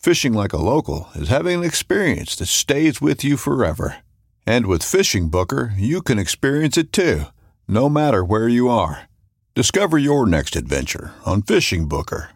Fishing like a local is having an experience that stays with you forever. And with Fishing Booker, you can experience it too, no matter where you are. Discover your next adventure on Fishing Booker.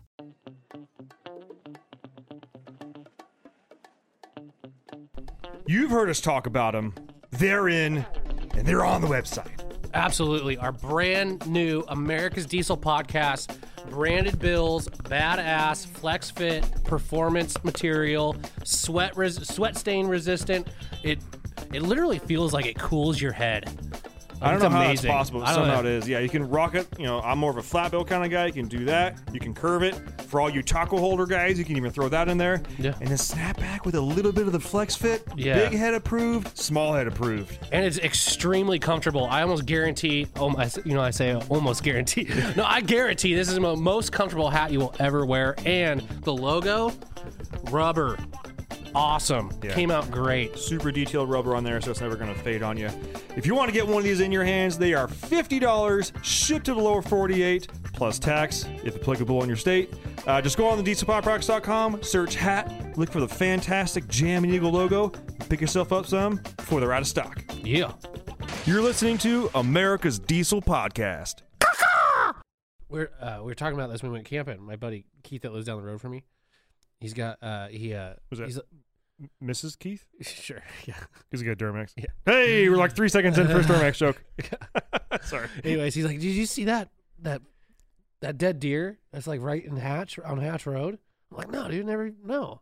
You've heard us talk about them. They're in, and they're on the website. Absolutely. Our brand new America's Diesel podcast, branded bills, badass, flex fit, performance material, sweat res- sweat stain resistant. It it literally feels like it cools your head. I don't It's know how amazing. that's possible. but I don't Somehow know. it is. Yeah, you can rock it. You know, I'm more of a flat bill kind of guy. You can do that. You can curve it. For all you taco holder guys, you can even throw that in there. Yeah. And then snap back with a little bit of the flex fit. Yeah. Big head approved, small head approved. and it's extremely comfortable. I almost guarantee, oh my, you know, I say almost guarantee. No, I guarantee this is the most comfortable hat you will ever wear. And the logo, rubber, awesome. Yeah. Came out great. Super detailed rubber on there, so it's never going to fade on you. If you want to get one of these in your hands, they are $50, shipped to the lower 48, plus tax, if applicable in your state. Uh, just go on the dieselpowerproducts.com, search hat, look for the fantastic Jam and Eagle logo, pick yourself up some before they're out of stock. Yeah. You're listening to America's Diesel Podcast. We're uh, we were talking about this when we went camping. My buddy Keith that lives down the road from me, he's got uh he uh Was that- he's Mrs. Keith? sure yeah. Because you got Duramax. Yeah. Hey, we're like three seconds in first Duramax joke. Sorry. Anyways, he's like, did you see that that that dead deer that's like right in Hatch on Hatch Road? I'm like, no, dude, never no.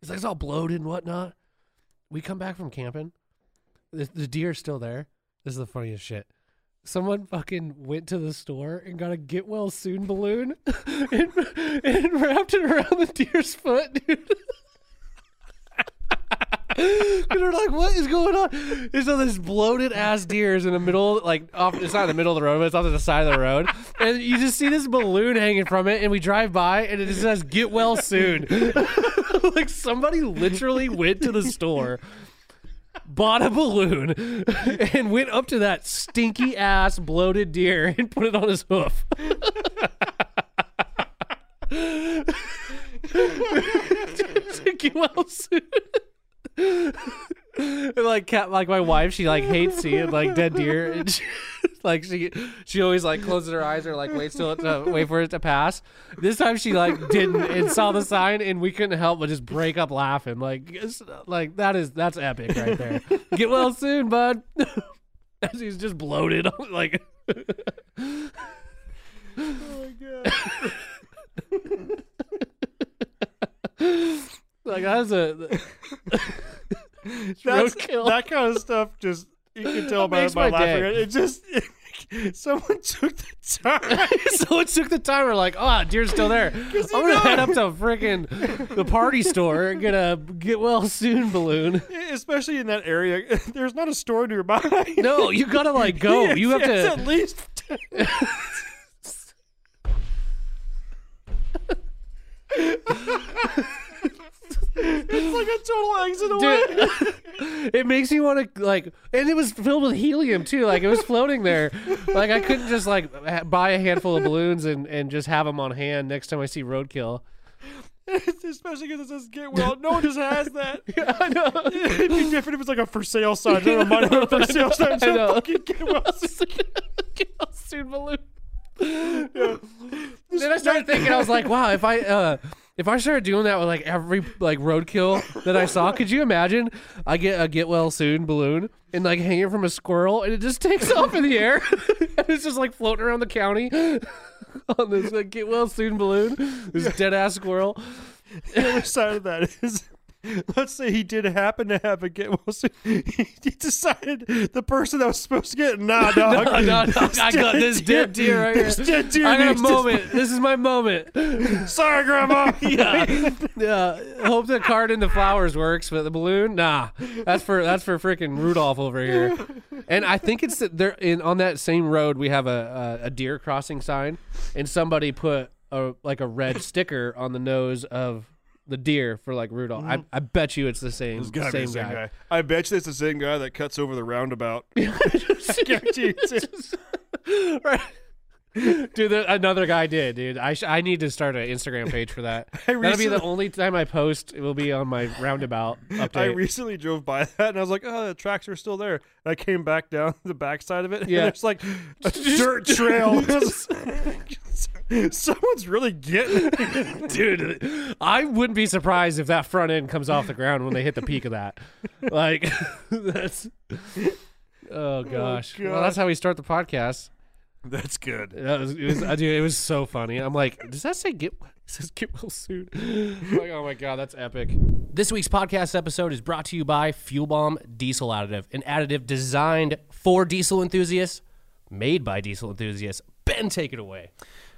It's like it's all bloated and whatnot. We come back from camping. The, the deer's still there. This is the funniest shit. Someone fucking went to the store and got a get well soon balloon and, and wrapped it around the deer's foot, dude. And they're like, what is going on? And so this bloated ass deer is in the middle, like off. It's not in the middle of the road, but it's off to the side of the road, and you just see this balloon hanging from it. And we drive by, and it just says "Get well soon." like somebody literally went to the store, bought a balloon, and went up to that stinky ass bloated deer and put it on his hoof. Get well soon. And, like cat like my wife she like hates seeing like dead deer. And she, like she she always like closes her eyes or like waits till it to wait for it to pass. This time she like didn't and saw the sign and we couldn't help but just break up laughing. Like like that is that's epic right there. Get well soon bud. As he's just bloated. Like Oh my god. Like that's a. that kind of stuff just, you can tell by, makes by my laughing. day. It just, someone took the time. so it took the timer like, oh, deer's still there. I'm gonna head up to freaking the party store and get a get well soon balloon. Especially in that area, there's not a store nearby. No, you gotta like go. Yes, you have yes, to. at least. it's like a total exit away. Dude, it makes me want to like, and it was filled with helium too. Like it was floating there. Like I couldn't just like ha- buy a handful of balloons and and just have them on hand next time I see roadkill. Especially because it says get well. No one just has that. Yeah, I know. It'd be different if it's like a for sale sign. I don't mind a for sale sign. I know. fucking get well. Get well soon balloon. Yeah. Then I started thinking, I was like, wow, if I uh if I started doing that with like every like roadkill that I saw, could you imagine? I get a get well soon balloon and like hang it from a squirrel and it just takes off in the air and it's just like floating around the county on this like get well soon balloon. This dead ass squirrel. The other side of that is, let's say he did happen to have a get well soon. He decided the person that was supposed to get it, nah, dog. No, no, no, I got this dead deer right This here. dead deer I got a needs to- moment. This is my moment. Sorry, Grandma. Yeah, yeah. Hope the card in the flowers works, but the balloon, nah. That's for that's for freaking Rudolph over here. And I think it's that there in on that same road we have a, a a deer crossing sign, and somebody put a like a red sticker on the nose of the deer for like Rudolph. I, mm. I bet you it's the same It's gotta same, be the same guy. guy. I bet you it's the same guy that cuts over the roundabout. I guarantee you it's right. Dude, the, another guy did, dude. I sh- I need to start an Instagram page for that. That'll be the only time I post. It will be on my roundabout update. I recently drove by that and I was like, oh, the tracks are still there. And I came back down the backside of it Yeah. and there's like a dirt trail. Someone's really getting dude i wouldn't be surprised if that front end comes off the ground when they hit the peak of that. Like that's oh, oh gosh. Well that's how we start the podcast. That's good. that was, it was dude, it was so funny. I'm like does that say get it says get well soon I'm like oh my god that's epic. This week's podcast episode is brought to you by fuel bomb diesel additive an additive designed for diesel enthusiasts made by diesel enthusiasts ben take it away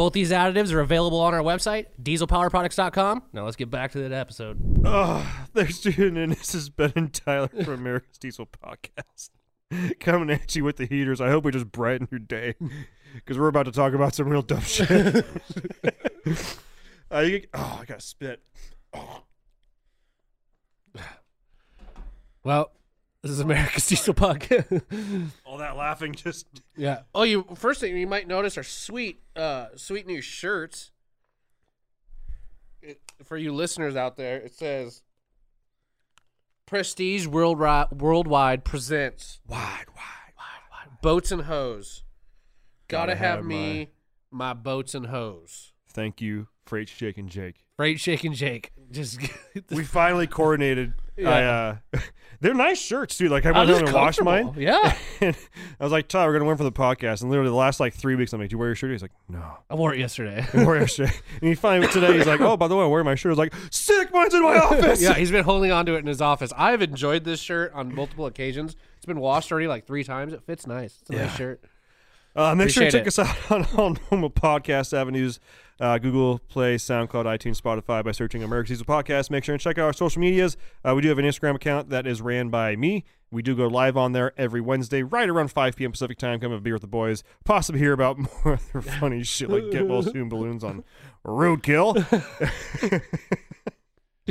Both these additives are available on our website, dieselpowerproducts.com. Now let's get back to that episode. Oh, there's June, and this is Ben and Tyler from America's Diesel Podcast. Coming at you with the heaters. I hope we just brighten your day because we're about to talk about some real dumb shit. oh, I got to spit. Oh. Well, this is America's Diesel Podcast. All that laughing just. Yeah. Oh, you first thing you might notice are sweet, uh, sweet new shirts. It, for you listeners out there, it says Prestige Worldwide Worldwide presents Wide, wide, wide. Wide boats and hose. Gotta, Gotta have, have me my boats and hose. Thank you, Freight Shake and Jake. Freight Shake and Jake. Just We finally coordinated. I, uh, they're nice shirts, too. Like, I Oh, went home and washed mine. Yeah, And I was like, Todd, we're going to wear 'em for the podcast. And literally the last like three weeks, I'm like, do you wear your shirt? He's like, no. I wore it yesterday. I wore your shirt. And he finally, today, he's like, oh, by the way, I wear my shirt. I was like, sick, mine's in my office. yeah, he's been holding on to it in his office. I've enjoyed this shirt on multiple occasions. It's been washed already like three times. It fits nice. It's a Yeah. nice shirt. Uh, make sure to Appreciate check us out on all normal podcast avenues uh, Google Play, SoundCloud, iTunes, Spotify by searching America's Diesel Podcast. Make sure and check out our social medias. Uh, we do have an Instagram account that is ran by me. We do go live on there every Wednesday, right around 5 p.m. Pacific time. Come have a beer with the boys. Possibly hear about more funny shit like Get Well Soon balloons on Roadkill.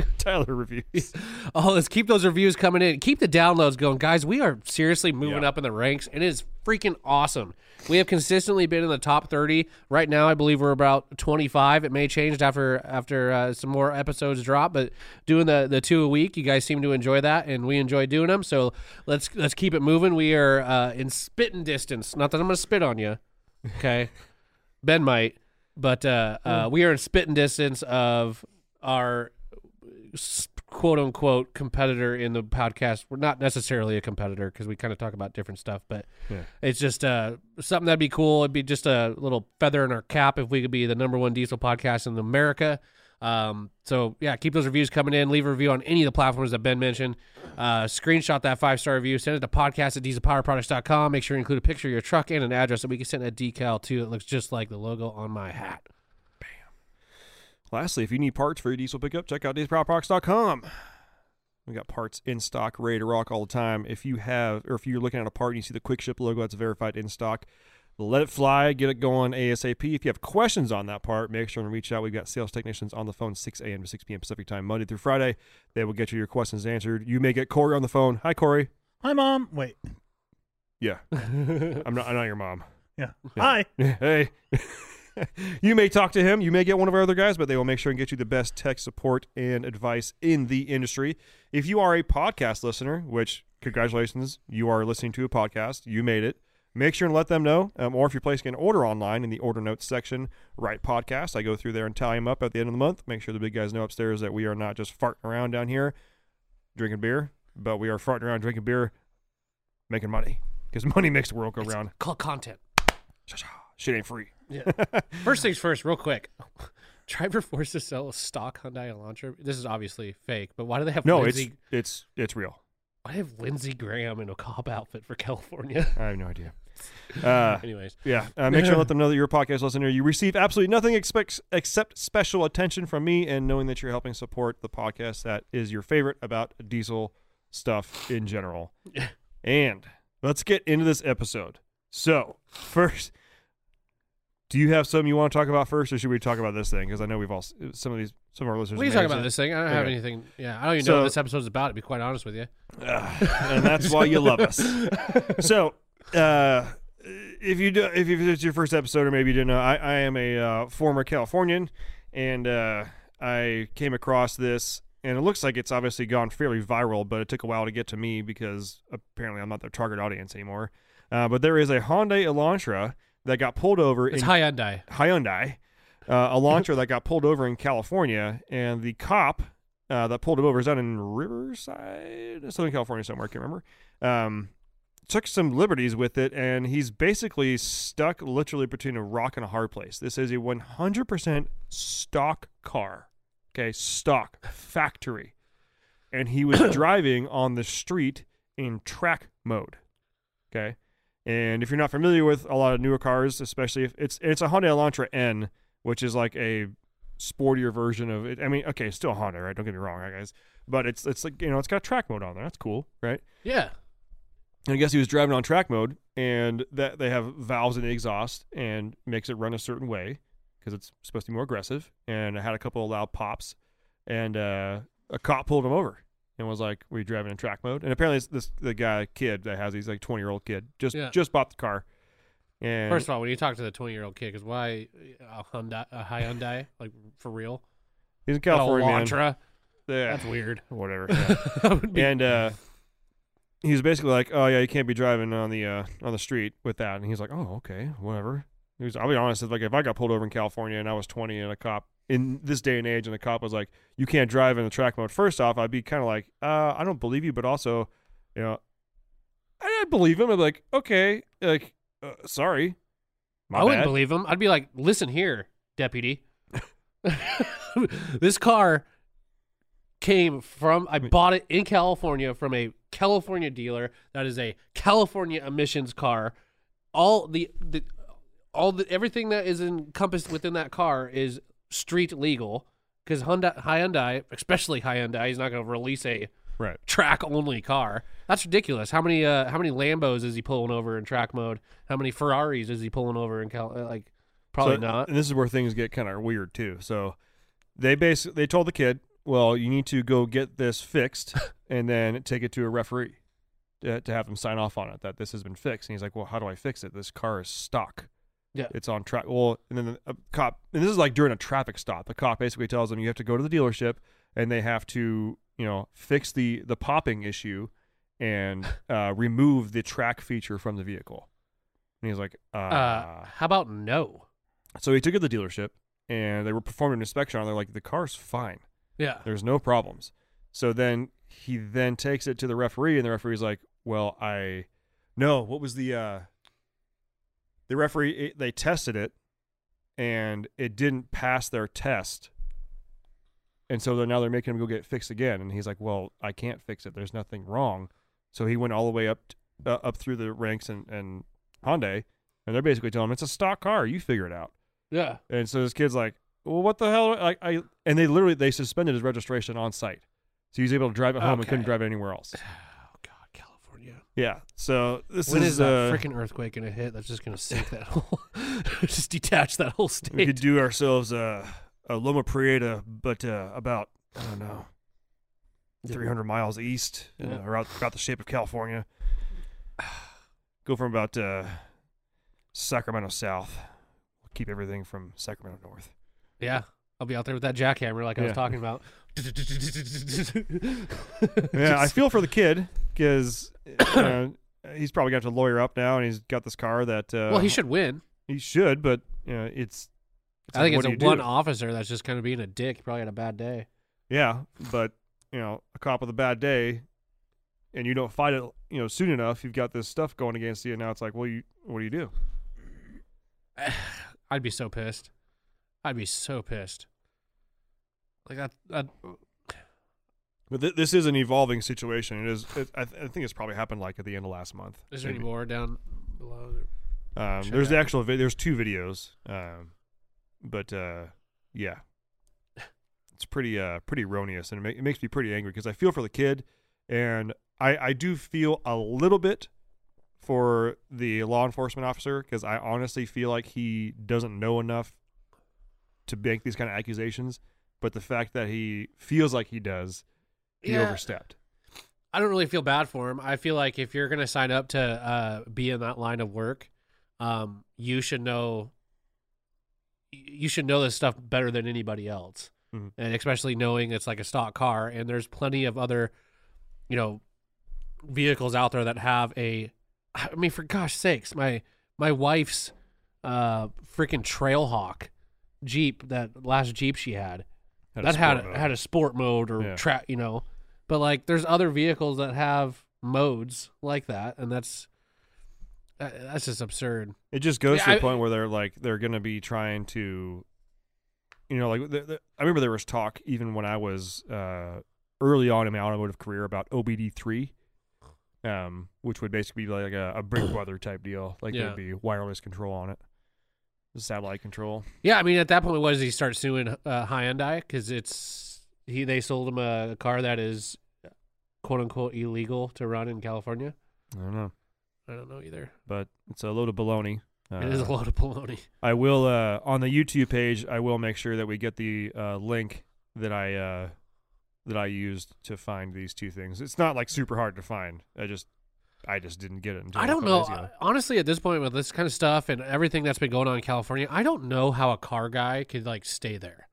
Tyler reviews. Oh, let's keep those reviews coming in. Keep the downloads going, guys. We are seriously moving Yeah. up in the ranks, and it is freaking awesome. We have consistently been in the top thirty. Right now, I believe we're about twenty five. It may change after after uh, some more episodes drop, but doing the the two a week, you guys seem to enjoy that, and we enjoy doing them. So let's let's keep it moving. We are uh, in spitting distance. Not that I'm going to spit on you, okay? ben might, but uh, uh, we are in spitting distance of our quote unquote competitor in the podcast. We're not necessarily a competitor because we kind of talk about different stuff, but Yeah. it's just uh, something that'd be cool. It'd be just a little feather in our cap if we could be the number one diesel podcast in America. Um, so yeah, keep those reviews coming in. Leave a review on any of the platforms that Ben mentioned. Uh, screenshot that five star review. Send it to podcast at dieselpowerproducts.com. Make sure you include a picture of your truck and an address that we can send a decal to. It looks just like the logo on my hat. Lastly, if you need parts for your diesel pickup, check out dieselpowerproducts.com. We got parts in stock, ready to rock all the time. If you have, or if you're looking at a part and you see the Quick Ship logo, it's verified in stock. Let it fly, get it going ASAP. If you have questions on that part, make sure to reach out. We've got sales technicians on the phone 6 a.m. to 6 p.m. Pacific time, Monday through Friday. They will get you your questions answered. You may get Corey on the phone. Hi, Corey. Hi, mom. Wait. Yeah, I'm not. I'm not your mom. Yeah. Yeah. Hi. hey. you may talk to him. You may get one of our other guys, but they will make sure and get you the best tech support and advice in the industry. If you are a podcast listener, which congratulations, you are listening to a podcast, you made it. Make sure and let them know. Um, or if you're placing an order online in the order notes section, write podcast. I go through there and tally them up at the end of the month. Make sure the big guys know upstairs that we are not just farting around down here drinking beer, but we are farting around drinking beer, making money because money makes the world go round. Called content. Shit ain't free. Yeah. first things first, real quick. Driver forced to sell a stock Hyundai Elantra. This is obviously fake, but why do they have No, Lindsey, it's it's it's real. why do they have Lindsey Graham in a cop outfit for California? I have no idea. Uh, Anyways, yeah, uh, make sure to let them know that you're a podcast listener. You receive absolutely nothing expects, except special attention from me and knowing that you're helping support the podcast that is your favorite about diesel stuff in general. and let's get into this episode. So, first, do you have something you want to talk about first, or should we talk about this thing? Because I know we've all some of these some of our listeners. we can talk about this thing. I don't have anything. Yeah, I don't even know what this episode's about. To be quite honest with you, Ugh, and that's why you love us. So, uh, if you do, if it's your first episode, or maybe you didn't know, I, I am a uh, former Californian, and uh, I came across this, and it looks like it's obviously gone fairly viral, but it took a while to get to me because apparently I'm not their target audience anymore. Uh, but there is a Hyundai Elantra that got pulled over it's in Hyundai. Hyundai, uh, launcher that got pulled over in California, and the cop uh, that pulled him over is out in Riverside, Southern California somewhere. I can't remember. Um, took some liberties with it, and he's basically stuck literally between a rock and a hard place. This is a 100% stock car. Okay, stock factory, and he was driving on the street in track mode. Okay. And if you're not familiar with a lot of newer cars, especially if it's it's a Hyundai Elantra N, which is like a sportier version of it. I mean, okay, it's still a Honda, right? Don't get me wrong, right, guys. But it's it's like you know, it's got track mode on there. That's cool, right? Yeah, And I guess he was driving on track mode, and that they have valves in the exhaust and makes it run a certain way because it's supposed to be more aggressive. And it had a couple of loud pops, and uh, a cop pulled him over and was like, "Were you driving in track mode?" And apparently, it's this the guy kid that has he's like twenty year old kid just Yeah. just bought the car. And First of all, when you talk to the 20 year old kid, because why a Hyundai, a Hyundai, like for real? he's in California, man. Elantra? Yeah, That's weird. whatever. yeah. That would be- and uh, he was basically like, "Oh yeah, you can't be driving on the uh, on the street with that." And he's like, "Oh okay, whatever." He was, I'll be honest, it's like if I got pulled over in California and I was 20 and a cop in this day and age and the cop was like, "You can't drive in the track mode." First off, I'd be kind of like, uh, "I don't believe you," but also, you know, I, I believe him. I'd be like, "Okay, like, uh, sorry." My I wouldn't bad." believe him. I'd be like, listen here, deputy. this car came from, I bought it in California from a California dealer that is a California emissions car. All the, the all the everything that is encompassed within that car is street legal because Hyundai, Hyundai, especially Hyundai, is not going to release a Right. track only car. That's ridiculous. How many uh how many Lambos is he pulling over in track mode? How many Ferraris is he pulling over in Cal uh, like probably So- not. And this is where things get kind of weird too. So they basically they told the kid, well, you need to go get this fixed and then take it to a referee to, to have them sign off on it that this has been fixed. And he's like, well, how do I fix it? This car is stock. Yeah. It's on track. Well, and then the a cop, and this is like during a traffic stop. The cop basically tells them you have to go to the dealership and they have to, you know, fix the the popping issue and uh, remove the track feature from the vehicle. And he's like, uh, Uh, how about no? so he took it to the dealership and they were performing an inspection on. it. They're like, the car's fine. Yeah. There's no problems. So then he then takes it to the referee, and the referee's like, "Well, I no. What was the uh the referee? It, they tested it, and it didn't pass their test, and so they're, now they're making him go get it fixed again. And he's like, "Well, I can't fix it. There's nothing wrong." So he went all the way up t- uh, up through the ranks and and Hyundai, and they're basically telling him it's a stock car. You figure it out. Yeah. And so this kid's like, "Well, what the hell?" Like I and they literally they suspended his registration on site, so he was able to drive it home and couldn't drive it anywhere else. Yeah. So this When is is that uh, freaking earthquake gonna hit? That's just gonna sink that whole, just detach that whole state. we could do ourselves a a Loma Prieta, but uh, about I don't know, three hundred miles east, Yeah. uh, about about the shape of California. Go from about uh, Sacramento south. Keep everything from Sacramento north. Yeah, I'll be out there with that jackhammer like I Yeah. was talking about. Yeah, I feel for the kid because uh, he's probably got to lawyer up now, and he's got this car that. Uh, well, he should win. He should, but you know, it's. it's I think it's a one do? officer that's just kind of being a dick. He probably had a bad day. Yeah, but you know, a cop with a bad day, and you don't fight it, you know, soon enough. You've got this stuff going against you, and now it's like, well, you, what do you do? I'd be so pissed. I'd be so pissed. Like that. that But th- this is an evolving situation. It is. It, I, th- I think it's probably happened like at the end of last month. is there any more down below? Um, there's the actual. Vi- there's two videos. Um, but uh, yeah, it's pretty uh pretty erroneous, and it, ma- it makes me pretty angry because I feel for the kid, and I I do feel a little bit for the law enforcement officer because I honestly feel like he doesn't know enough to make these kind of accusations. But the fact that he feels like he does, he Yeah. overstepped. I don't really feel bad for him. I feel like if you're going to sign up to uh, be in that line of work, um, you should know. You should know this stuff better than anybody else, Mhm. and especially knowing it's like a stock car. And there's plenty of other, you know, vehicles out there that have a. I mean, for gosh sakes, my my wife's uh freaking Trailhawk Jeep, that last Jeep she had, Had that had mode. had a sport mode or Yeah. track, you know. But like, there's other vehicles that have modes like that, and that's that's just absurd. It just goes Yeah, to the I- point where they're like they're going to be trying to, you know, like the, the, I remember there was talk even when I was uh, early on in my automotive career about OBD three, um, which would basically be like a, a Big Brother type deal. Like Yeah. there'd be wireless control on it, satellite control. Yeah, I mean, at that point, what does he start suing uh, Hyundai because it's he they sold him a car that is quote unquote illegal to run in California. I don't know, I don't know either. but it's a load of baloney. Uh, it is a load of baloney. I will uh, on the YouTube page. I will make sure that we get the uh, link that I uh, that I used to find these two things. It's not like super hard to find. I just I just didn't get it. Until I don't know. ago. Honestly, at this point with this kind of stuff and everything that's been going on in California, I don't know how a car guy could like stay there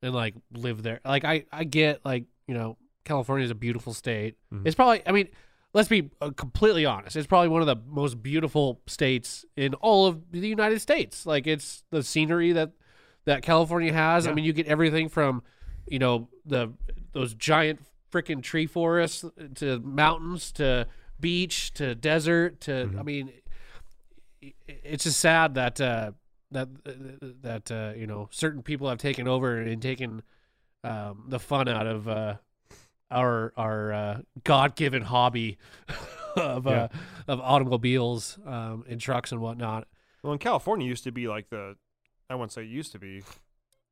and like live there. Like I, I get like you know California is a beautiful state. Mhm. It's probably. I mean, let's be uh, completely honest. It's probably one of the most beautiful states in all of the United States. Like it's the scenery that that California has. I mean, you get everything from you know the those giant freaking tree forests to mountains to beach to desert to Mm-hmm. I mean it's just sad that uh that that uh you know certain people have taken over and taken um the fun out of uh our our uh god-given hobby of uh of automobiles um and trucks and whatnot Well, in California used to be like the I wouldn't say used to be.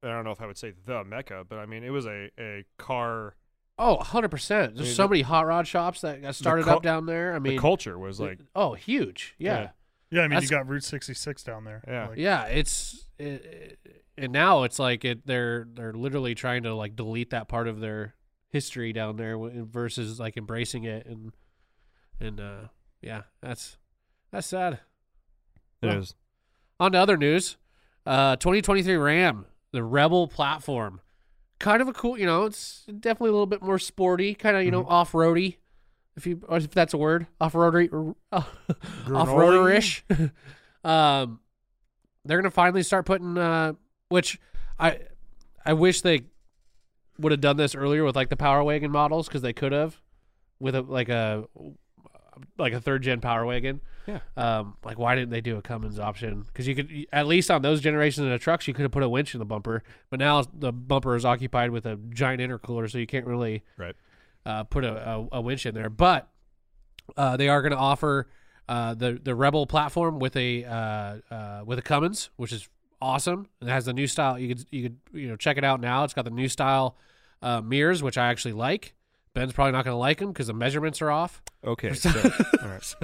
I don't know if I would say the mecca, but I mean it was a a car. oh 100% there's mean, so the- many hot rod shops that got started cul- up down there i mean the culture was like oh huge yeah Yeah. Yeah, I mean, That's- you got Route 66 down there. Yeah. Like, yeah it's it, and now it's like it they're they're literally trying to like delete that part of their history down there versus like embracing it and and uh yeah that's that's sad. It Well, is. on to other news. Uh 2023 ram the rebel platform. Kind of a cool you know it's definitely a little bit more sporty kind of you know off-roady if you or if that's a word off-roadery uh, off-roader-ish. Um they're gonna finally start putting uh which i i wish they would have done this earlier with like the power wagon models because they could have with a like a like a third gen power wagon Yeah. um like why didn't they do a cummins option because you could at least on those generations of trucks you could have put a winch in the bumper but now the bumper is occupied with a giant intercooler so you can't really Right. uh, put a, a, a winch in there. But uh, they are going to offer uh, the the Rebel platform with a uh, uh, with a Cummins, which is awesome. It has the new style. You could you could you know check it out now. It's got the new style uh, mirrors, which I actually like. Ben's probably not going to like them because the measurements are off. Okay. So, all right.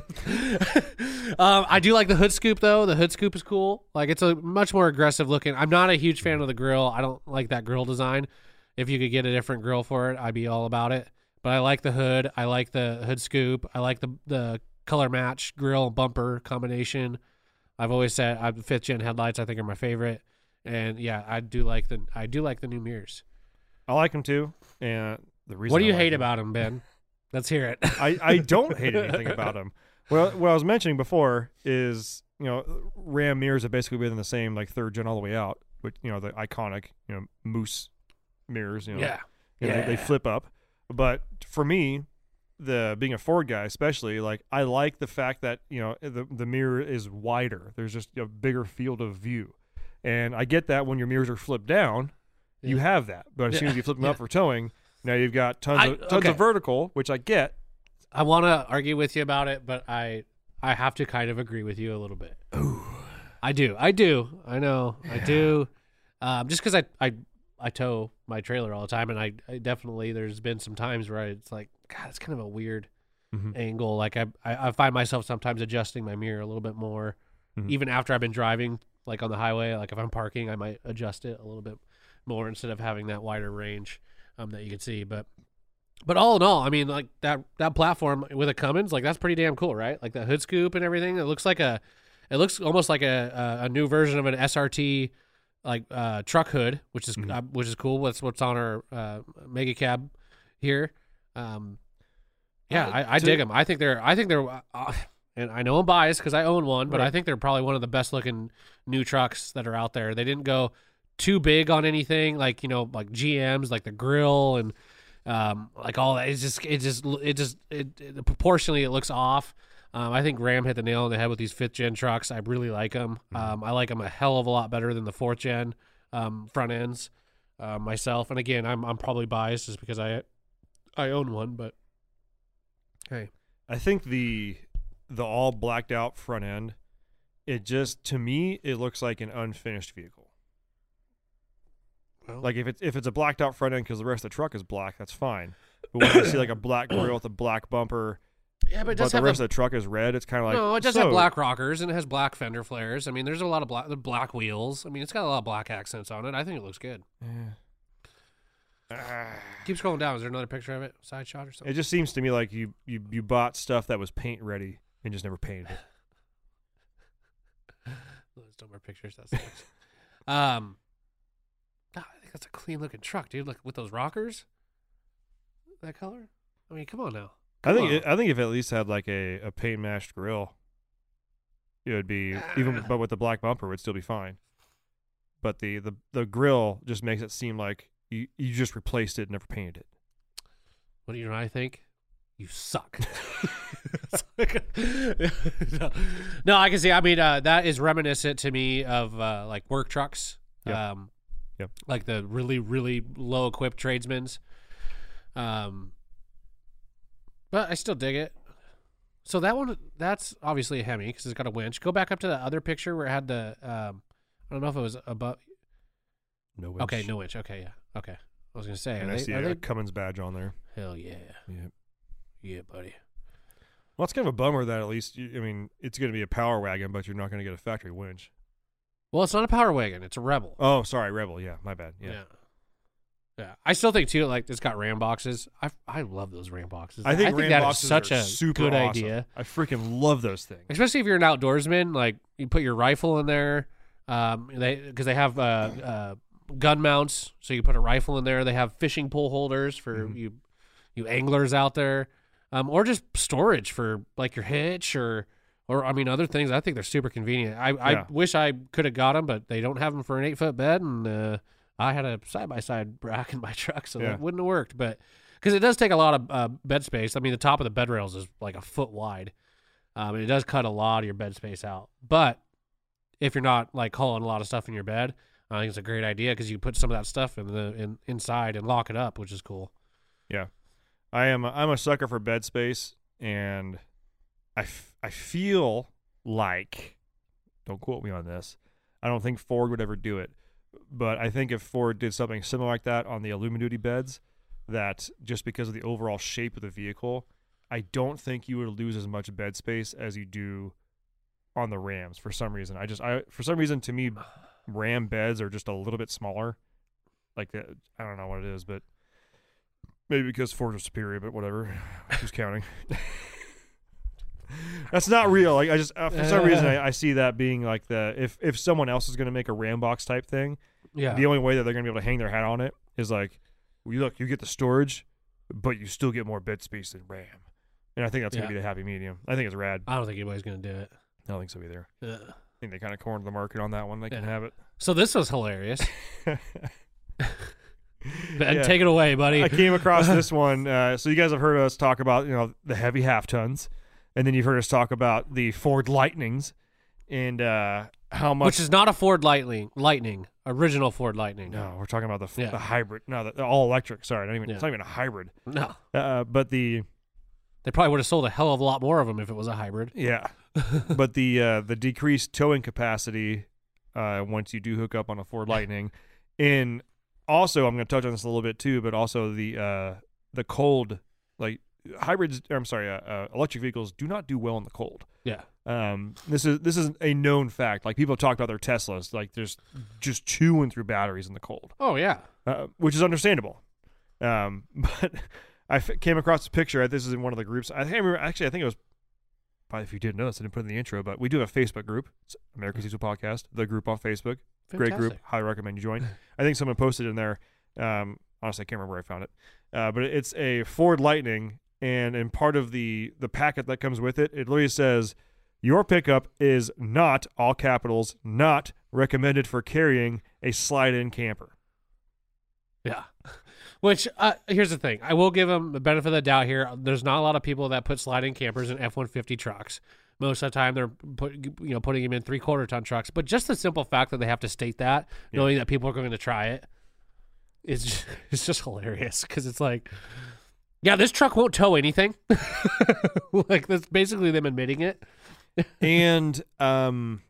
um, I do like the hood scoop though. The hood scoop is cool. Like it's a much more aggressive looking. I'm not a huge fan of the grill. I don't like that grill design. If you could get a different grill for it, I'd be all about it. But I like the hood. I like the hood scoop. I like the the color match grill and bumper combination. I've always said I fifth gen headlights. I think are my favorite. And yeah, I do like the I do like the new mirrors. I like him too. And the reason What do I you like hate them- about him, Ben? Let's hear it. I, I don't hate anything about him. Well, what I was mentioning before is you know Ram mirrors have basically been the same like third gen all the way out, which you know the iconic you know moose mirrors. You know, yeah. you know, they, they Yeah. flip up. But for me, the being a Ford guy, especially like I like the fact that you know the the mirror is wider. There's just a bigger field of view, and I get that when your mirrors are flipped down, you have that. But as soon as you flip them Yeah. up for towing, now you've got tons I- of tons okay. of vertical, which I get. I want to argue with you about it, but I I have to kind of agree with you a little bit. I do. I do. I know. I do. Um, just because I, I I tow my trailer all the time, and I, I definitely there's been some times where it's like God, it's kind of a weird Mhm. angle. Like I, I I find myself sometimes adjusting my mirror a little bit more, Mhm. even after I've been driving, like on the highway. Like if I'm parking, I might adjust it a little bit more instead of having that wider range um, that you can see. But but all in all, I mean, like that that platform with a Cummins, like that's pretty damn cool, right? Like the hood scoop and everything. It looks like a, it looks almost like a a, a new version of an SRT like uh, truck hood, which is Mhm. uh, which is cool. That's what's on our uh, mega cab here. Um, yeah, Uh, I, I dig them. I think they're I think they're. Uh, and I know I'm biased because I own one, but Right. I think they're probably one of the best looking new trucks that are out there. They didn't go too big on anything like you know like GMs like the grill and um, like all that. It's just it just it just it, it proportionally it looks off. Um, I think Ram hit the nail on the head with these fifth gen trucks. I really like them. Um, I like them a hell of a lot better than the fourth gen um, front ends uh, myself. And again, I'm I'm probably biased just because I I own one, but hey, I think the the all blacked out front end, it just to me it looks like an unfinished vehicle. Well, Like if it's if it's a blacked out front end because the rest of the truck is black, that's fine. But when you see like a black grill with a black bumper, yeah, but but, it does the have rest the- of the truck is red, it's kind of like no, it does so, have black rockers and it has black fender flares. I mean, there's a lot of black the black wheels. I mean, it's got a lot of black accents on it. I think it looks good. Eh. Ah. Keep scrolling down. Is there another picture of it? Side shot or something? It just seems to me like you you you bought stuff that was paint ready and just never painted it. Those no more pictures. That sucks. um, God, I think that's a clean looking truck, dude. Look with those rockers. That color. I mean, come on now. I think it, I think if it at least had like a, a paint mashed grill, it would be even but with the black bumper it would still be fine. But the, the, the grill just makes it seem like you, you just replaced it and never painted it. What do you know? I think you suck. No. no, I can see. I mean, uh, that is reminiscent to me of uh, like work trucks. Yep. Um, Yep. Like the really, really low equipped tradesmen's. Um, but I still dig it. So that one, that's obviously a Hemi because it's got a winch. Go back up to the other picture where it had the. Um, I don't know if it was above. No winch. Okay, no winch. Okay, yeah. Okay. I was gonna say, And I they, see a they- Cummins badge on there. hell yeah, Yeah. yeah, buddy. Well, it's kind of a bummer that at least you, I mean it's going to be a power wagon, but you're not going to get a factory winch. Well, it's not a power wagon; it's a Rebel. Oh, sorry, Rebel. Yeah, my bad. Yeah. yeah. Yeah. I still think too. Like it's got ram boxes. I I love those ram boxes. I think, ram that is boxes such are a super good awesome. idea. I freaking love those things. especially if you're an outdoorsman. Like you put your rifle in there. Um, they because they have uh, uh, gun mounts, so you put a rifle in there. They have fishing pole holders for Mm-hmm. you you anglers out there, um, or just storage for like your hitch or or I mean other things. I think they're super convenient. I, I wish I could have got them, but they don't have them for an eight foot bed, and uh, I had a side by side rack in my truck, so Yeah. that wouldn't have worked. But because it does take a lot of uh, bed space. I mean, the top of the bed rails is like a foot wide. Um, and it does cut a lot of your bed space out. But if you're not like hauling a lot of stuff in your bed, I think it's a great idea because you put some of that stuff in the in, inside and lock it up, which is cool. Yeah, I am. A, I'm a sucker for bed space, and I, f- I feel like, don't quote me on this. I don't think Ford would ever do it, but I think if Ford did something similar like that on the Illuminati beds, that just because of the overall shape of the vehicle, I don't think you would lose as much bed space as you do on the Rams for some reason. I just, I for some reason to me, Ram beds are just a little bit smaller. Like that, I don't know what it is, but maybe because Ford superior, but whatever. Who's counting? That's not real. Like I just uh, for some reason I, I see that being like the if if someone else is going to make a Ram box type thing, Yeah. the only way that they're going to be able to hang their hat on it is like, well, you look, you get the storage, but you still get more bed space than Ram. And I think that's going Yeah. to be the happy medium. I think it's rad. I don't think anybody's gonna do it. I don't think so either. Uh, I think they kind of cornered the market on that one. They can Yeah. have it. so this was hilarious. Ben, Yeah. take it away, buddy. I came across this one. Uh, so you guys have heard us talk about you know the heavy half tons, and then you've heard us talk about the Ford Lightnings, and uh, how much. Which is not a Ford Lightning, Lightning, original Ford Lightning. no, we're talking about the Yeah. the hybrid. No, the, the all electric. Sorry, not even. Yeah. It's not even a hybrid. No. Uh, but the They probably would have sold a hell of a lot more of them if it was a hybrid. yeah, but the uh, the decreased towing capacity uh, once you do hook up on a Ford Lightning, and also I'm going to touch on this a little bit too, but also the uh, the cold like hybrids. I'm sorry, uh, uh, electric vehicles do not do well in the cold. Yeah. Um, this is this is a known fact. Like people talk about their Teslas, like there's just chewing through batteries in the cold, Oh yeah. uh, which is understandable. Um, but I f- came across a picture. This is in one of the groups. I think I remember. Actually, I think it was. Probably if you didn't know this, I didn't put it in the intro, but we do have a Facebook group, it's America's Diesel Podcast, the group on Facebook. Great group. Highly recommend you join. I think someone posted in there. Um, honestly, I can't remember where I found it, uh, but it's a Ford Lightning, and in part of the the packet that comes with it, it literally says your pickup is not all capitals not recommended for carrying a slide-in camper. Yeah. Which uh, here's the thing, I will give them the benefit of the doubt here. There's not a lot of people that put sliding campers in F-150 trucks. Most of the time, they're put, you know putting them in three quarter ton trucks. But just the simple fact that they have to state that, Yeah. knowing that people are going to try it, is just, it's just hilarious because it's like, yeah, this truck won't tow anything. like that's basically them admitting it. and um,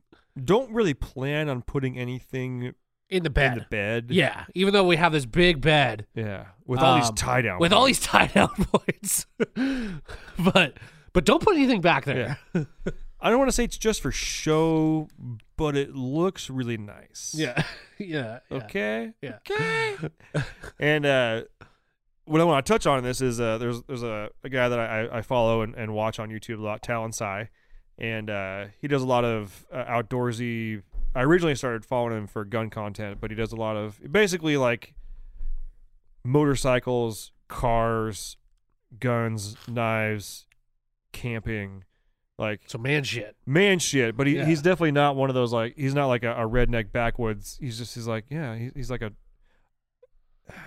don't really plan on putting anything In the bed. in the bed. Yeah, even though we have this big bed yeah, with all these Um, tie down, with all these tie down points, but but don't put anything back there. I don't want to say it's just for show, but it looks really nice. Yeah, yeah, yeah. Okay. Yeah. Okay. and uh, what I want to touch on in this is uh, there's there's a, a guy that I, I follow and, and watch on YouTube a lot, Talon Sai, and uh, he does a lot of uh, outdoorsy. I originally started following him for gun content, but he does a lot of basically like motorcycles, cars, guns, knives, camping, like So man, shit. man shit. But he, Yeah. he's definitely not one of those like he's not like a, a redneck backwoods. He's just he's like yeah he, he's like a.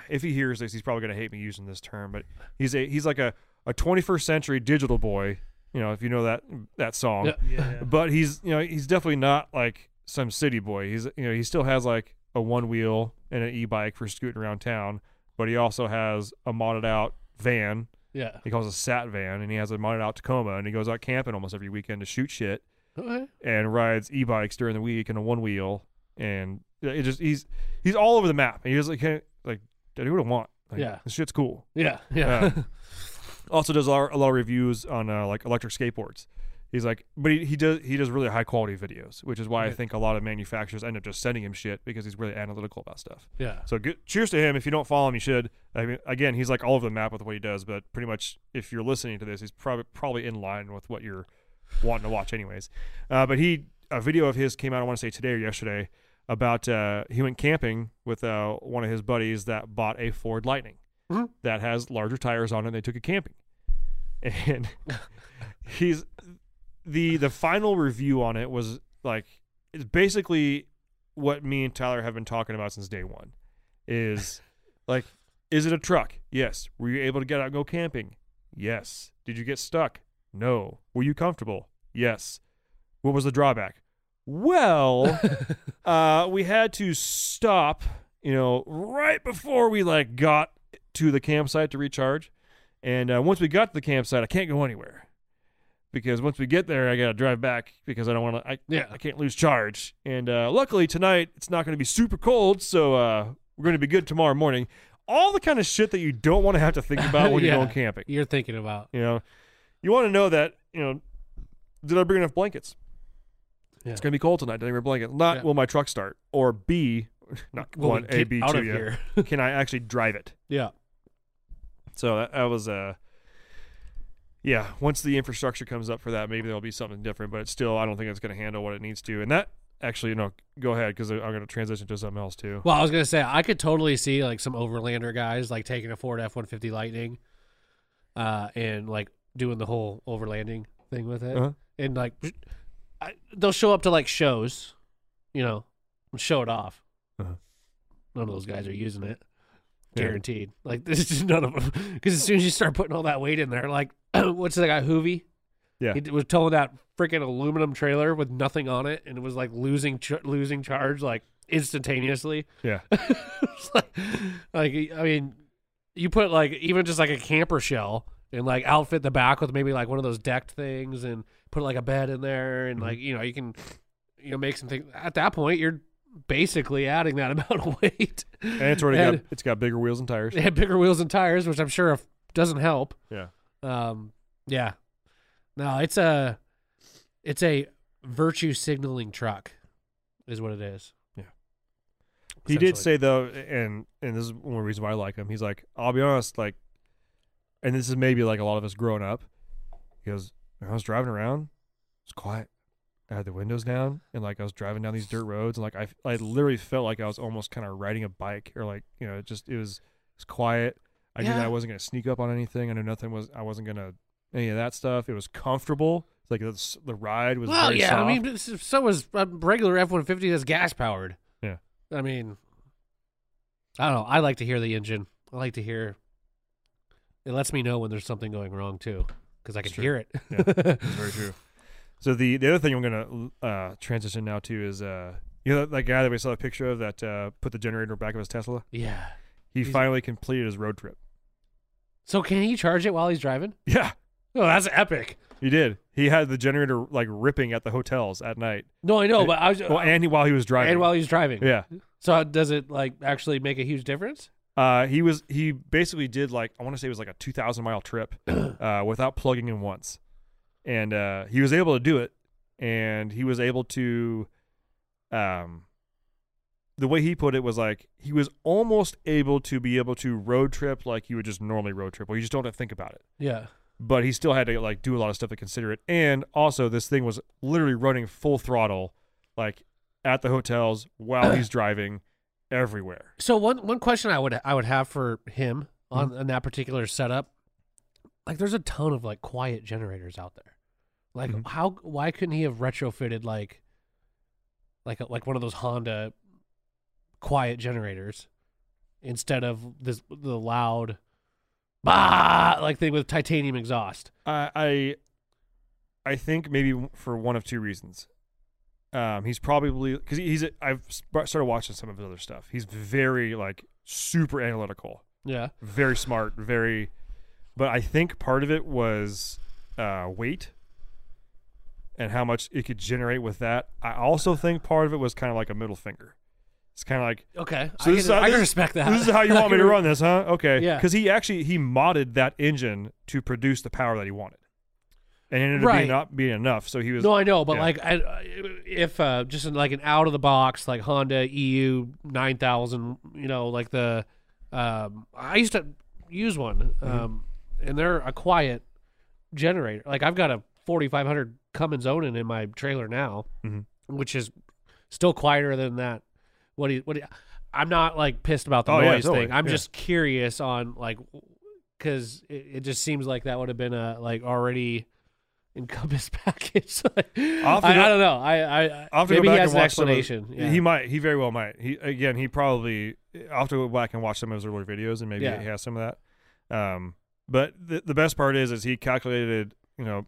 If he hears this, he's probably gonna hate me using this term, but he's a he's like a a 21st century digital boy. You know if you know that that song, Yeah, yeah, but he's you know he's definitely not like some city boy. He's you know he still has like a one wheel and an e bike for scooting around town, but he also has a modded out van yeah. he calls it a sat van, and he has a modded out Tacoma, and he goes out camping almost every weekend to shoot shit Okay. and rides e-bikes during the week and a one wheel, and it just he's he's all over the map. And he just like like do what I want. Like, Yeah. this shit's cool. Yeah, yeah. Also does a lot, a lot of reviews on uh, like electric skateboards, He's like, but he, he does he does really high quality videos, which is why I think a lot of manufacturers end up just sending him shit because he's really analytical about stuff. Yeah. So good, cheers to him. If you don't follow him, you should. I mean, again, he's like all over the map with what he does, but pretty much if you're listening to this, he's probably probably in line with what you're wanting to watch, anyways. Uh, but he a video of his came out. I want to say today or yesterday about uh, he went camping with uh, one of his buddies that bought a Ford Lightning Mhm. that has larger tires on it. and They took it camping, and he's the the final review on it was like it's basically what me and Tyler have been talking about since day one is like is it a truck? Yes. Were you able to get out and go camping? Yes. Did you get stuck? No. Were you comfortable? Yes. What was the drawback? Well, uh, we had to stop, you know, right before we like got to the campsite to recharge. And uh, once we got to the campsite, I can't go anywhere because once we get there, I gotta drive back because I don't want to. I Yeah. I can't lose charge. And uh, luckily tonight it's not going to be super cold, so uh, we're going to be good tomorrow morning. All the kind of shit that you don't want to have to think about when Yeah. you're going camping. You're thinking about. You know, you want to know that you know. Did I bring enough blankets? Yeah. It's gonna be cold tonight. Bring a blanket? Not Yeah. will my truck start? Or B, not Will one A B out two. of Yeah. here. Can I actually drive it? Yeah. So that, that was uh yeah, once the infrastructure comes up for that, maybe there'll be something different, but it's still I don't think it's going to handle what it needs to. And that actually, you know, go ahead cuz I'm going to transition to something else too. Well, I was gonna say I could totally see like some overlander guys like taking a Ford F one fifty Lightning, uh, and like doing the whole overlanding thing with it, Uh-huh. and like I, they'll show up to like shows, you know, and show it off. Uh-huh. None of those guys are using it, Yeah. guaranteed. Like this is just none of them because as soon as you start putting all that weight in there, like what's that guy Hoovie? Yeah. he was towing that freaking aluminum trailer with nothing on it, and it was like losing ch- losing charge like instantaneously. Yeah. Like, like I mean, you put like even just like a camper shell and like outfit the back with maybe like one of those decked things and put like a bed in there and Mhm. like you know you can you know make some things. At that point, you're basically adding that amount of weight. And it's already And- got it's got bigger wheels and tires. They had bigger wheels and tires, which I'm sure doesn't help. Yeah. Um. Yeah. No, it's a it's a virtue signaling truck, is what it is. Yeah. He did say though, and and this is one reason why I like him. He's like, I'll be honest, like, and this is maybe like a lot of us growing up. He goes, I was driving around, it's quiet. I had the windows down, and like I was driving down these dirt roads, and like I, I literally felt like I was almost kind of riding a bike, or like you know, it just it was it was quiet. I knew that I wasn't gonna sneak up on anything. I knew nothing was. I wasn't gonna any of that stuff. It was comfortable. It's like the, the ride was Well, very yeah, soft. I mean, so was a regular F one fifty that's gas powered. Yeah. I mean, I don't know. I like to hear the engine. I like to hear. It lets me know when there's something going wrong too, because I can hear it. Yeah. That's very true. So the the other thing I'm gonna uh, transition now to is uh you know that, that guy that we saw a picture of that uh, put the generator back of his Tesla. yeah. He He's- finally completed his road trip. So can he charge it while he's driving? Yeah, Oh, that's epic. he did. He had the generator like ripping at the hotels at night. No, I know, but I was Well, and he, while he was driving. and while he's driving. yeah, So does it like actually make a huge difference? Uh, he was he basically did like I want to say it was like a 2,000 mile trip uh, without plugging in once, and uh, he was able to do it, and he was able to, um, the way he put it was like he was almost able to be able to road trip like you would just normally road trip, where you just don't have to think about it. Yeah. But he still had to like do a lot of stuff to consider it, and also this thing was literally running full throttle, like at the hotels while he's driving everywhere. So one one question I would I would have for him on, on that particular setup, like there's a ton of like quiet generators out there. Like Mhm. how why couldn't he have retrofitted like like a, like one of those Honda quiet generators instead of this the loud bah like thing with titanium exhaust. I I, I think maybe for one of two reasons. Um, he's probably because he's I've started watching some of his other stuff. He's very like super analytical, Yeah. very smart, very. But I think part of it was uh, weight and how much it could generate with that. I also think part of it was kind of like a middle finger. It's kind of like Okay. So I, can, how- I can respect that. this is how you want me to run this, huh? Okay. Yeah. Because he actually he modded that engine to produce the power that he wanted. And it ended up being not being enough. So he was No, I know, but Yeah. like, I, if uh, just in, like an out of the box like Honda EU nine thousand, you know, like the, um, I used to use one, Mm-hmm. um, and they're a quiet generator. Like I've got a forty five hundred Cummins Onan in my trailer now, Mhm. which is still quieter than that. What do you, what do you, I'm not like pissed about the Oh, yeah, noise totally, thing. I'm yeah. just curious on like, because it, it just seems like that would have been a like already encompass package. I, I'll have to I don't know. I, I, I'll maybe he has an some of- explanation. yeah. He might. He very well might. He again. He probably. I'll have to go back and watch some of his earlier videos, and maybe Yeah. he has some of that. Um, but the the best part is, is he calculated, you know,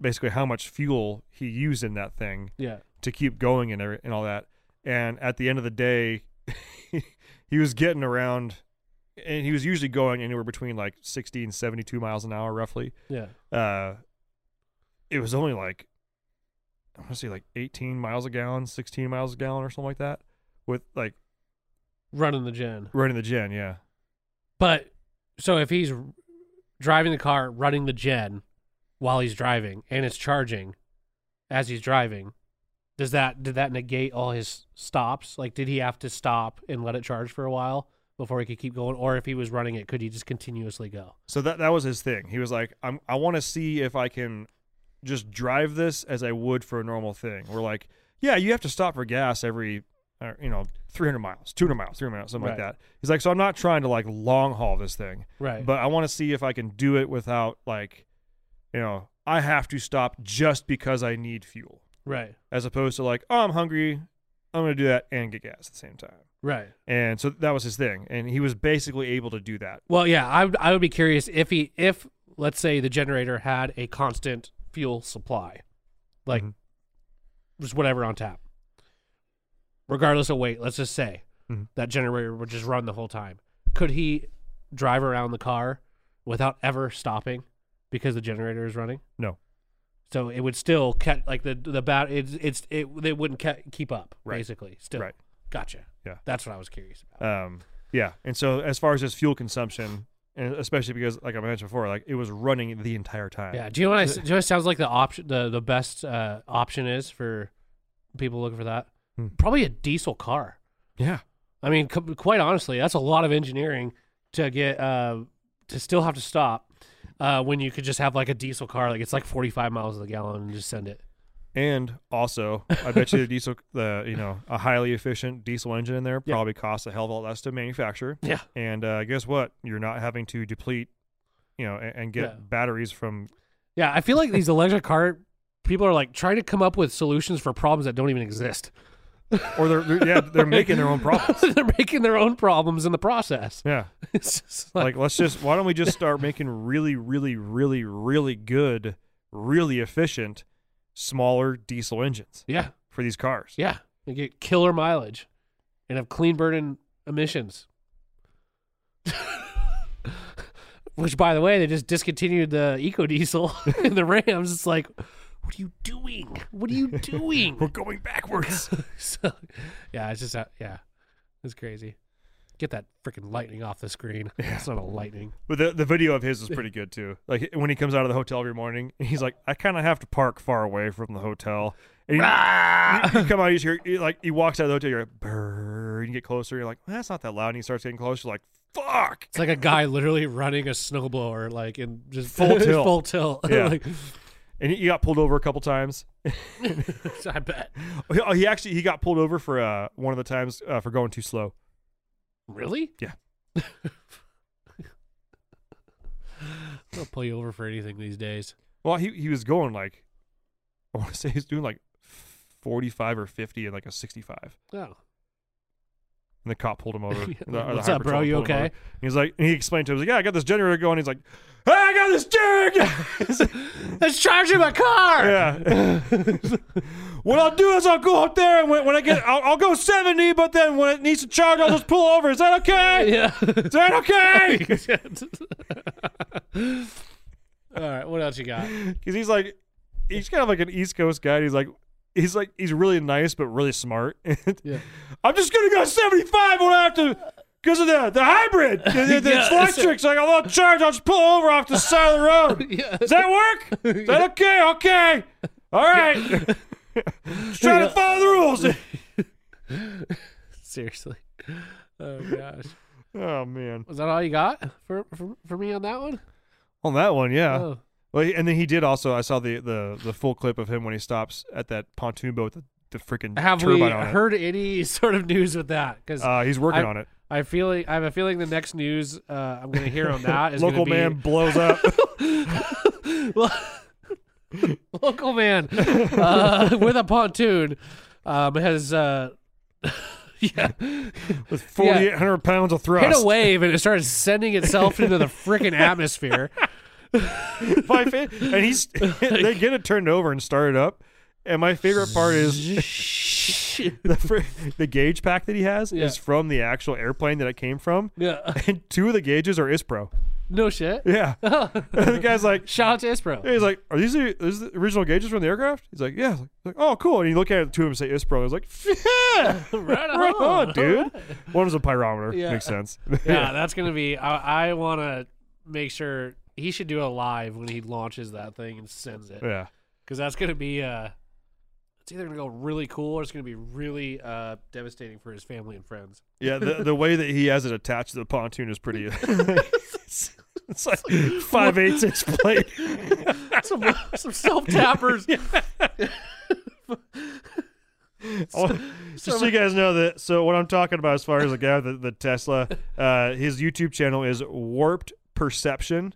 basically how much fuel he used in that thing yeah. to keep going and every, and all that. And at the end of the day, he was getting around, and he was usually going anywhere between like 60 and 72 miles an hour, roughly. Yeah. Uh, it was only like I want to say like 18 miles a gallon, 16 miles a gallon, or something like that, with like Running the gen. running the gen. Yeah, But so if he's driving the car, running the gen while he's driving, and it's charging as he's driving, does that did that negate all his stops? Like, did he have to stop and let it charge for a while before he could keep going, or if he was running it, could he just continuously go? so that that was his thing. He was like, I'm I want to see if I can just drive this as I would for a normal thing. We're like, yeah, you have to stop for gas every, uh, you know, 300 miles, 200 miles, 300 miles, something like that. He's like, so I'm not trying to like long haul this thing, Right. but I want to see if I can do it without like, you know, I have to stop just because I need fuel, right. as opposed to like, oh, I'm hungry, I'm gonna do that and get gas at the same time. Right. And so that was his thing, and he was basically able to do that. Well, yeah, I would, I would be curious if he if let's say the generator had a constant fuel supply, like Mhm. just whatever on tap, regardless of weight. Let's just say Mhm. that generator would just run the whole time. Could he drive around the car without ever stopping because the generator is running? No. So it would still catch like the the bat. It's it's it it wouldn't ca- keep up Right. basically. Still, Right. Gotcha. Yeah. that's what I was curious about. Um, yeah, and so as far as his fuel consumption, and especially because, like I mentioned before, like it was running the entire time. Yeah. Do you know what I, do you know what sounds like the option the the best uh, option is for people looking for that? Hmm. Probably a diesel car. yeah, I mean, co- quite honestly, that's a lot of engineering to get uh, to still have to stop uh, when you could just have like a diesel car, like it's like forty five miles to the gallon, and just send it. And also I bet you the diesel, the you know, a highly efficient diesel engine in there Yeah. probably costs a hell of a lot less to manufacture. Yeah. And uh, guess what? You're not having to deplete, you know, and, and get Yeah. batteries from. Yeah, I feel like these electric car people are like trying to come up with solutions for problems that don't even exist. Or they're, they're yeah they're making their own problems. They're making their own problems in the process. Yeah. It's just like like, let's just why don't we just start making really really really really good really efficient smaller diesel engines yeah, for these cars yeah, you get killer mileage and have clean burning emissions. Which, by the way, they just discontinued the eco diesel in the Rams. It's like, what are you doing? What are you doing? we're going backwards so, yeah, it's just uh, yeah, it's crazy. Get that freaking lightning off the screen. Yeah. It's not a lightning. but the, the video of his is pretty good too like when he comes out of the hotel every morning he's like i kind of have to park far away from the hotel and you, you, come out you hear you, like he walks out of the hotel you're like brrr, and you get closer you're like well, that's not that loud and he starts getting closer you're like fuck It's like a guy literally running a snowblower, like in just Full tilt. full tilt. Yeah. like, and he, got pulled over a couple times I bet. he, oh, he actually he got pulled over for uh one of the times uh, for going too slow Really? Yeah. They'll pull you over for anything these days. Well, he he was going like I want to say he's doing like forty five or fifty and like a sixty five, Oh, and the cop pulled him over. The- what's up, bro? You okay? He's like, and he explained to him, he's like, yeah, I got this generator going. He's like, hey, I got this jig. it's charging my car. yeah. what I'll do is I'll go up there and when, when I get, I'll, I'll go seventy, but then when it needs to charge, I'll just pull over. Is that okay? Yeah. Is that okay? All right. What else you got? Because he's like, he's kind of like an East Coast guy. He's like, he's like, he's really nice but really smart. Yeah. I'm just gonna go 75 when I have to because of the the hybrid. The, the, Yeah, flight so- like a little charge. I'll just pull over off the side of the road. Yeah. Does that work? Is that okay? Okay. All right. just trying to follow the rules. Seriously. Oh gosh. Oh man. Was that all you got for for, for me on that one? On that one, yeah. Oh. Well, and then he did also. I saw the the the full clip of him when he stops at that pontoon boat with the, the freaking Have we heard any sort of news with that? Because. Uh, he's working I- on it. I feel like I have a feeling the next news uh, I'm going to hear on that is Local be- man blows up. local man uh, with a pontoon um, has uh, yeah with 4,800 pounds of thrust. hit a wave and it started sending itself into the freaking atmosphere. My fa- and he's they get it turned over and started up. And my favorite part is the fr- the gauge pack that he has Yeah. is from the actual airplane that it came from, yeah, and two of the gauges are Ispro. no shit. Yeah, and the guy's like. Shout out to Ispro. He's like, "Are these the, is the original gauges from the aircraft?" He's like, "Yeah." He's like, "Oh, cool." And you look at it, the two of them say Ispro. He's like, "Yeah, Right on, right on, dude." One was a pyrometer. Yeah. Makes sense. Yeah, that's gonna be. I, I want to make sure he should do a live when he launches that thing and sends it yeah. because that's gonna be. uh It's either gonna go really cool or it's gonna be really uh devastating for his family and friends. Yeah, the the way that he has it attached to the pontoon is pretty. it's, it's like five eighths inch plate. some some self tappers. Oh, Just so you guys know that. So what I'm talking about as far as the guy with the, the Tesla, uh, his YouTube channel is Warped Perception.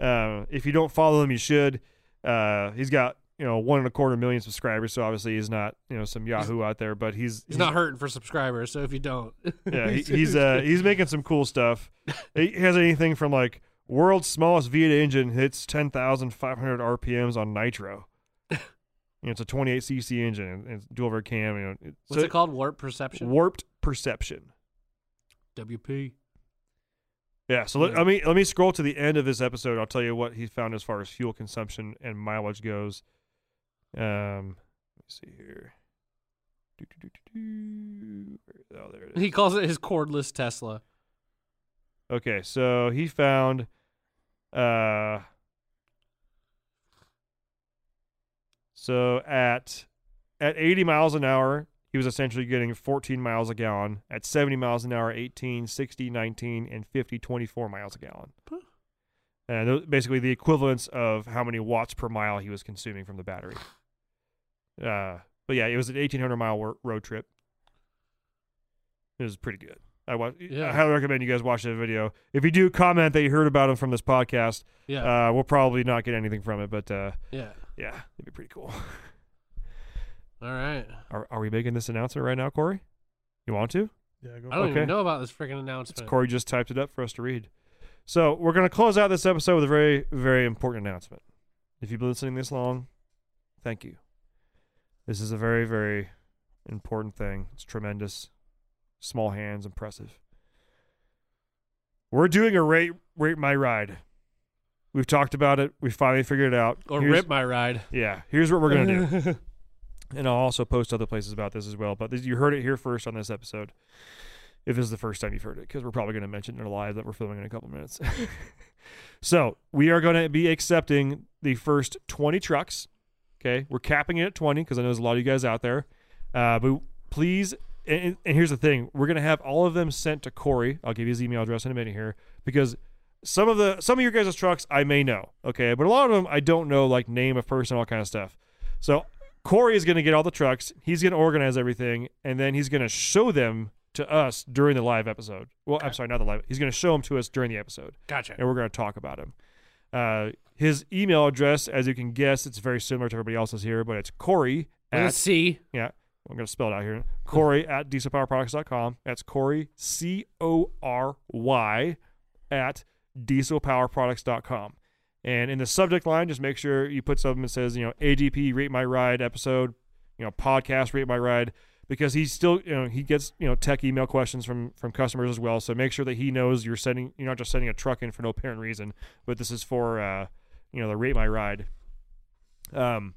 Uh, if you don't follow him, you should. Uh, he's got you know one and a quarter million subscribers, so obviously he's not you know some Yahoo out there, but he's He's not hurting for subscribers, so if you don't, yeah, he, he's uh he's making some cool stuff. He has anything from like world's smallest V8 engine hits 10,500 RPMs on nitro. You know, it's a 28 cc engine and it's dual over cam. You know, what's so it called? Warp perception. Warped perception. WP. Yeah. So let, let me let me scroll to the end of this episode. I'll tell you what he found as far as fuel consumption and mileage goes. Um, let me see here. Do, do, do, do, do. Oh, there it is. He calls it his cordless Tesla. Okay, so he found uh so at at 80 miles an hour, he was essentially getting 14 miles a gallon. At 70 miles an hour, 18, 60, 19, and 50, 24 miles a gallon. Huh. And those- basically the equivalents of how many watts per mile he was consuming from the battery. Uh, but yeah, it was an 1800 mile wor- road trip. It was pretty good. I, Yeah. I highly recommend you guys watch that video. If you do comment that you heard about him from this podcast, Yeah. uh, we'll probably not get anything from it, but uh, yeah. yeah, it'd be pretty cool. All right. Are, are we making this announcement right now, Corey? You want to? Yeah, go I don't Okay. even know about this freaking announcement. Corey just typed it up for us to read. So we're going to close out this episode with a very, very important announcement. If you've been listening this long, thank you. This is a very, very important thing. It's tremendous. Small hands, impressive. We're doing a rate rate my ride. We've talked about it. We finally figured it out. or Here's- rip my ride. Yeah, here's what we're gonna do. and I'll also post other places about this as well. But you heard it here first on this episode. If this is the first time you've heard it, because we're probably going to mention it live that we're filming in a couple minutes. so we are going to be accepting the first 20 trucks. Okay, we're capping it at 20 because I know there's a lot of you guys out there. Uh, but please, and, and here's the thing: we're going to have all of them sent to Corey. I'll give you his email address in a minute here because some of the some of your guys' trucks I may know, okay, but a lot of them I don't know, like name of person, all kind of stuff. So Corey is going to get all the trucks. He's going to organize everything, and then he's going to show them to us during the live episode. Well, I'm sorry, not the live. He's going to show them to us during the episode, Gotcha. and we're going to talk about him. Uh, his email address, as you can guess, it's very similar to everybody else's here, but it's Corey at C. yeah. I'm going to spell it out here. Corey at dieselpowerproducts.com. That's Corey, C O R Y, at dieselpowerproducts.com. And in the subject line, just make sure you put something that says, you know, ADP Rate My Ride episode, you know, podcast Rate My Ride, because he's still, you know, he gets, you know, tech email questions from from customers as well. So make sure that he knows you're sending, you're not just sending a truck in for no apparent reason, but this is for, uh, you know, the Rate My Ride. Um,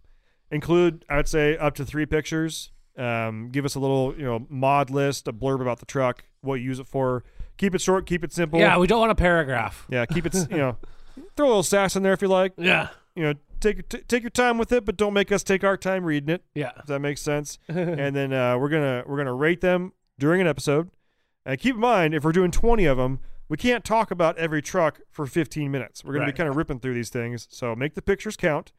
include, I'd say, up to three pictures. Um, give us a little, you know, mod list, a blurb about the truck, what you use it for. Keep it short. Keep it simple. Yeah, we don't want a paragraph. yeah. Keep it. s- You know, throw a little sass in there if you like. Yeah. You know, take your t- take your time with it, but don't make us take our time reading it. Yeah. If that makes sense. and then uh, we're gonna we're gonna rate them during an episode. And keep in mind, if we're doing twenty of them, we can't talk about every truck for fifteen minutes. We're gonna Right. be kind of ripping through these things. So make the pictures count.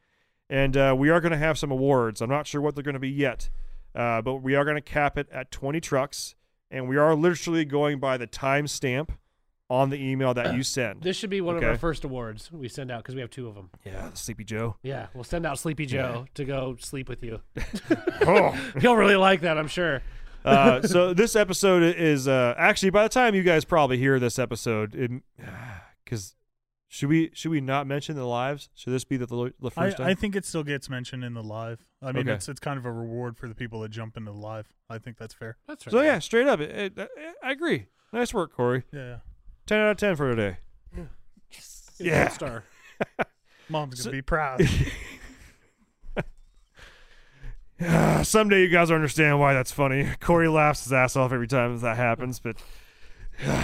And uh, we are gonna have some awards. I'm not sure what they're gonna be yet, uh, but we are gonna cap it at twenty trucks, and we are literally going by the timestamp on the email that you send. This should be one of our first awards we send out because we have two of them. yeah, Sleepy Joe. Yeah, we'll send out Sleepy Joe to go sleep with you. Oh. He'll really like that, I'm sure. uh, so this episode is uh, actually by the time you guys probably hear this episode, because should we should we not mention the lives? Should this be the, the I, first I time? think it still gets mentioned in the live. I mean, Okay. it's it's kind of a reward for the people that jump into the live. I think that's fair. That's right. so yeah, straight up, it, it, I agree. Nice work, Corey. Yeah, yeah. Ten out of ten for today. You're yeah. star. Mom's gonna So- be proud. Someday you guys will understand why that's funny. Corey laughs his ass off every time that happens, but.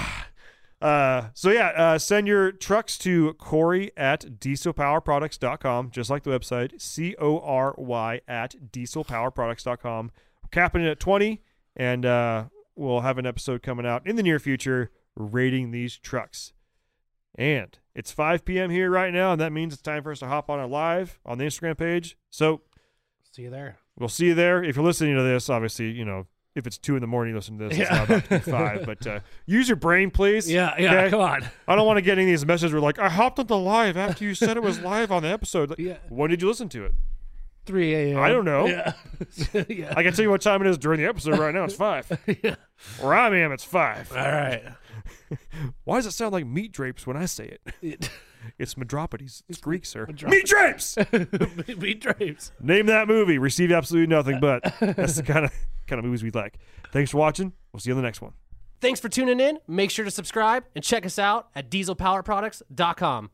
Uh, so yeah, uh, send your trucks to Corey at dieselpowerproducts.com, just like the website, C O R Y at dieselpowerproducts.com. We're capping it at 20, and uh, we'll have an episode coming out in the near future rating these trucks. And it's 5 p.m. here right now, and that means it's time for us to hop on a live on the Instagram page. So See you there. We'll see you there. If you're listening to this, obviously, you know, if it's two in the morning, you listen to this. It's not about to be five, but uh, use your brain, please. Yeah, yeah, Okay? come on. I don't want to get any of these messages where like, I hopped on the live after you said it was live on the episode. Like, Yeah. When did you listen to it? 3 a.m. I don't know. Yeah. yeah. I can tell you what time it is during the episode right now. It's five. yeah. Where I am, it's five. All right. Why does it sound like meat drapes when I say it? It- It's Madropodes. It's Greek, sir. Meat drapes. Meat drapes. Name that movie. Receive absolutely nothing, but that's the kind of kind of movies we like. Thanks for watching. We'll see you on the next one. Thanks for tuning in. Make sure to subscribe and check us out at dieselpowerproducts.com.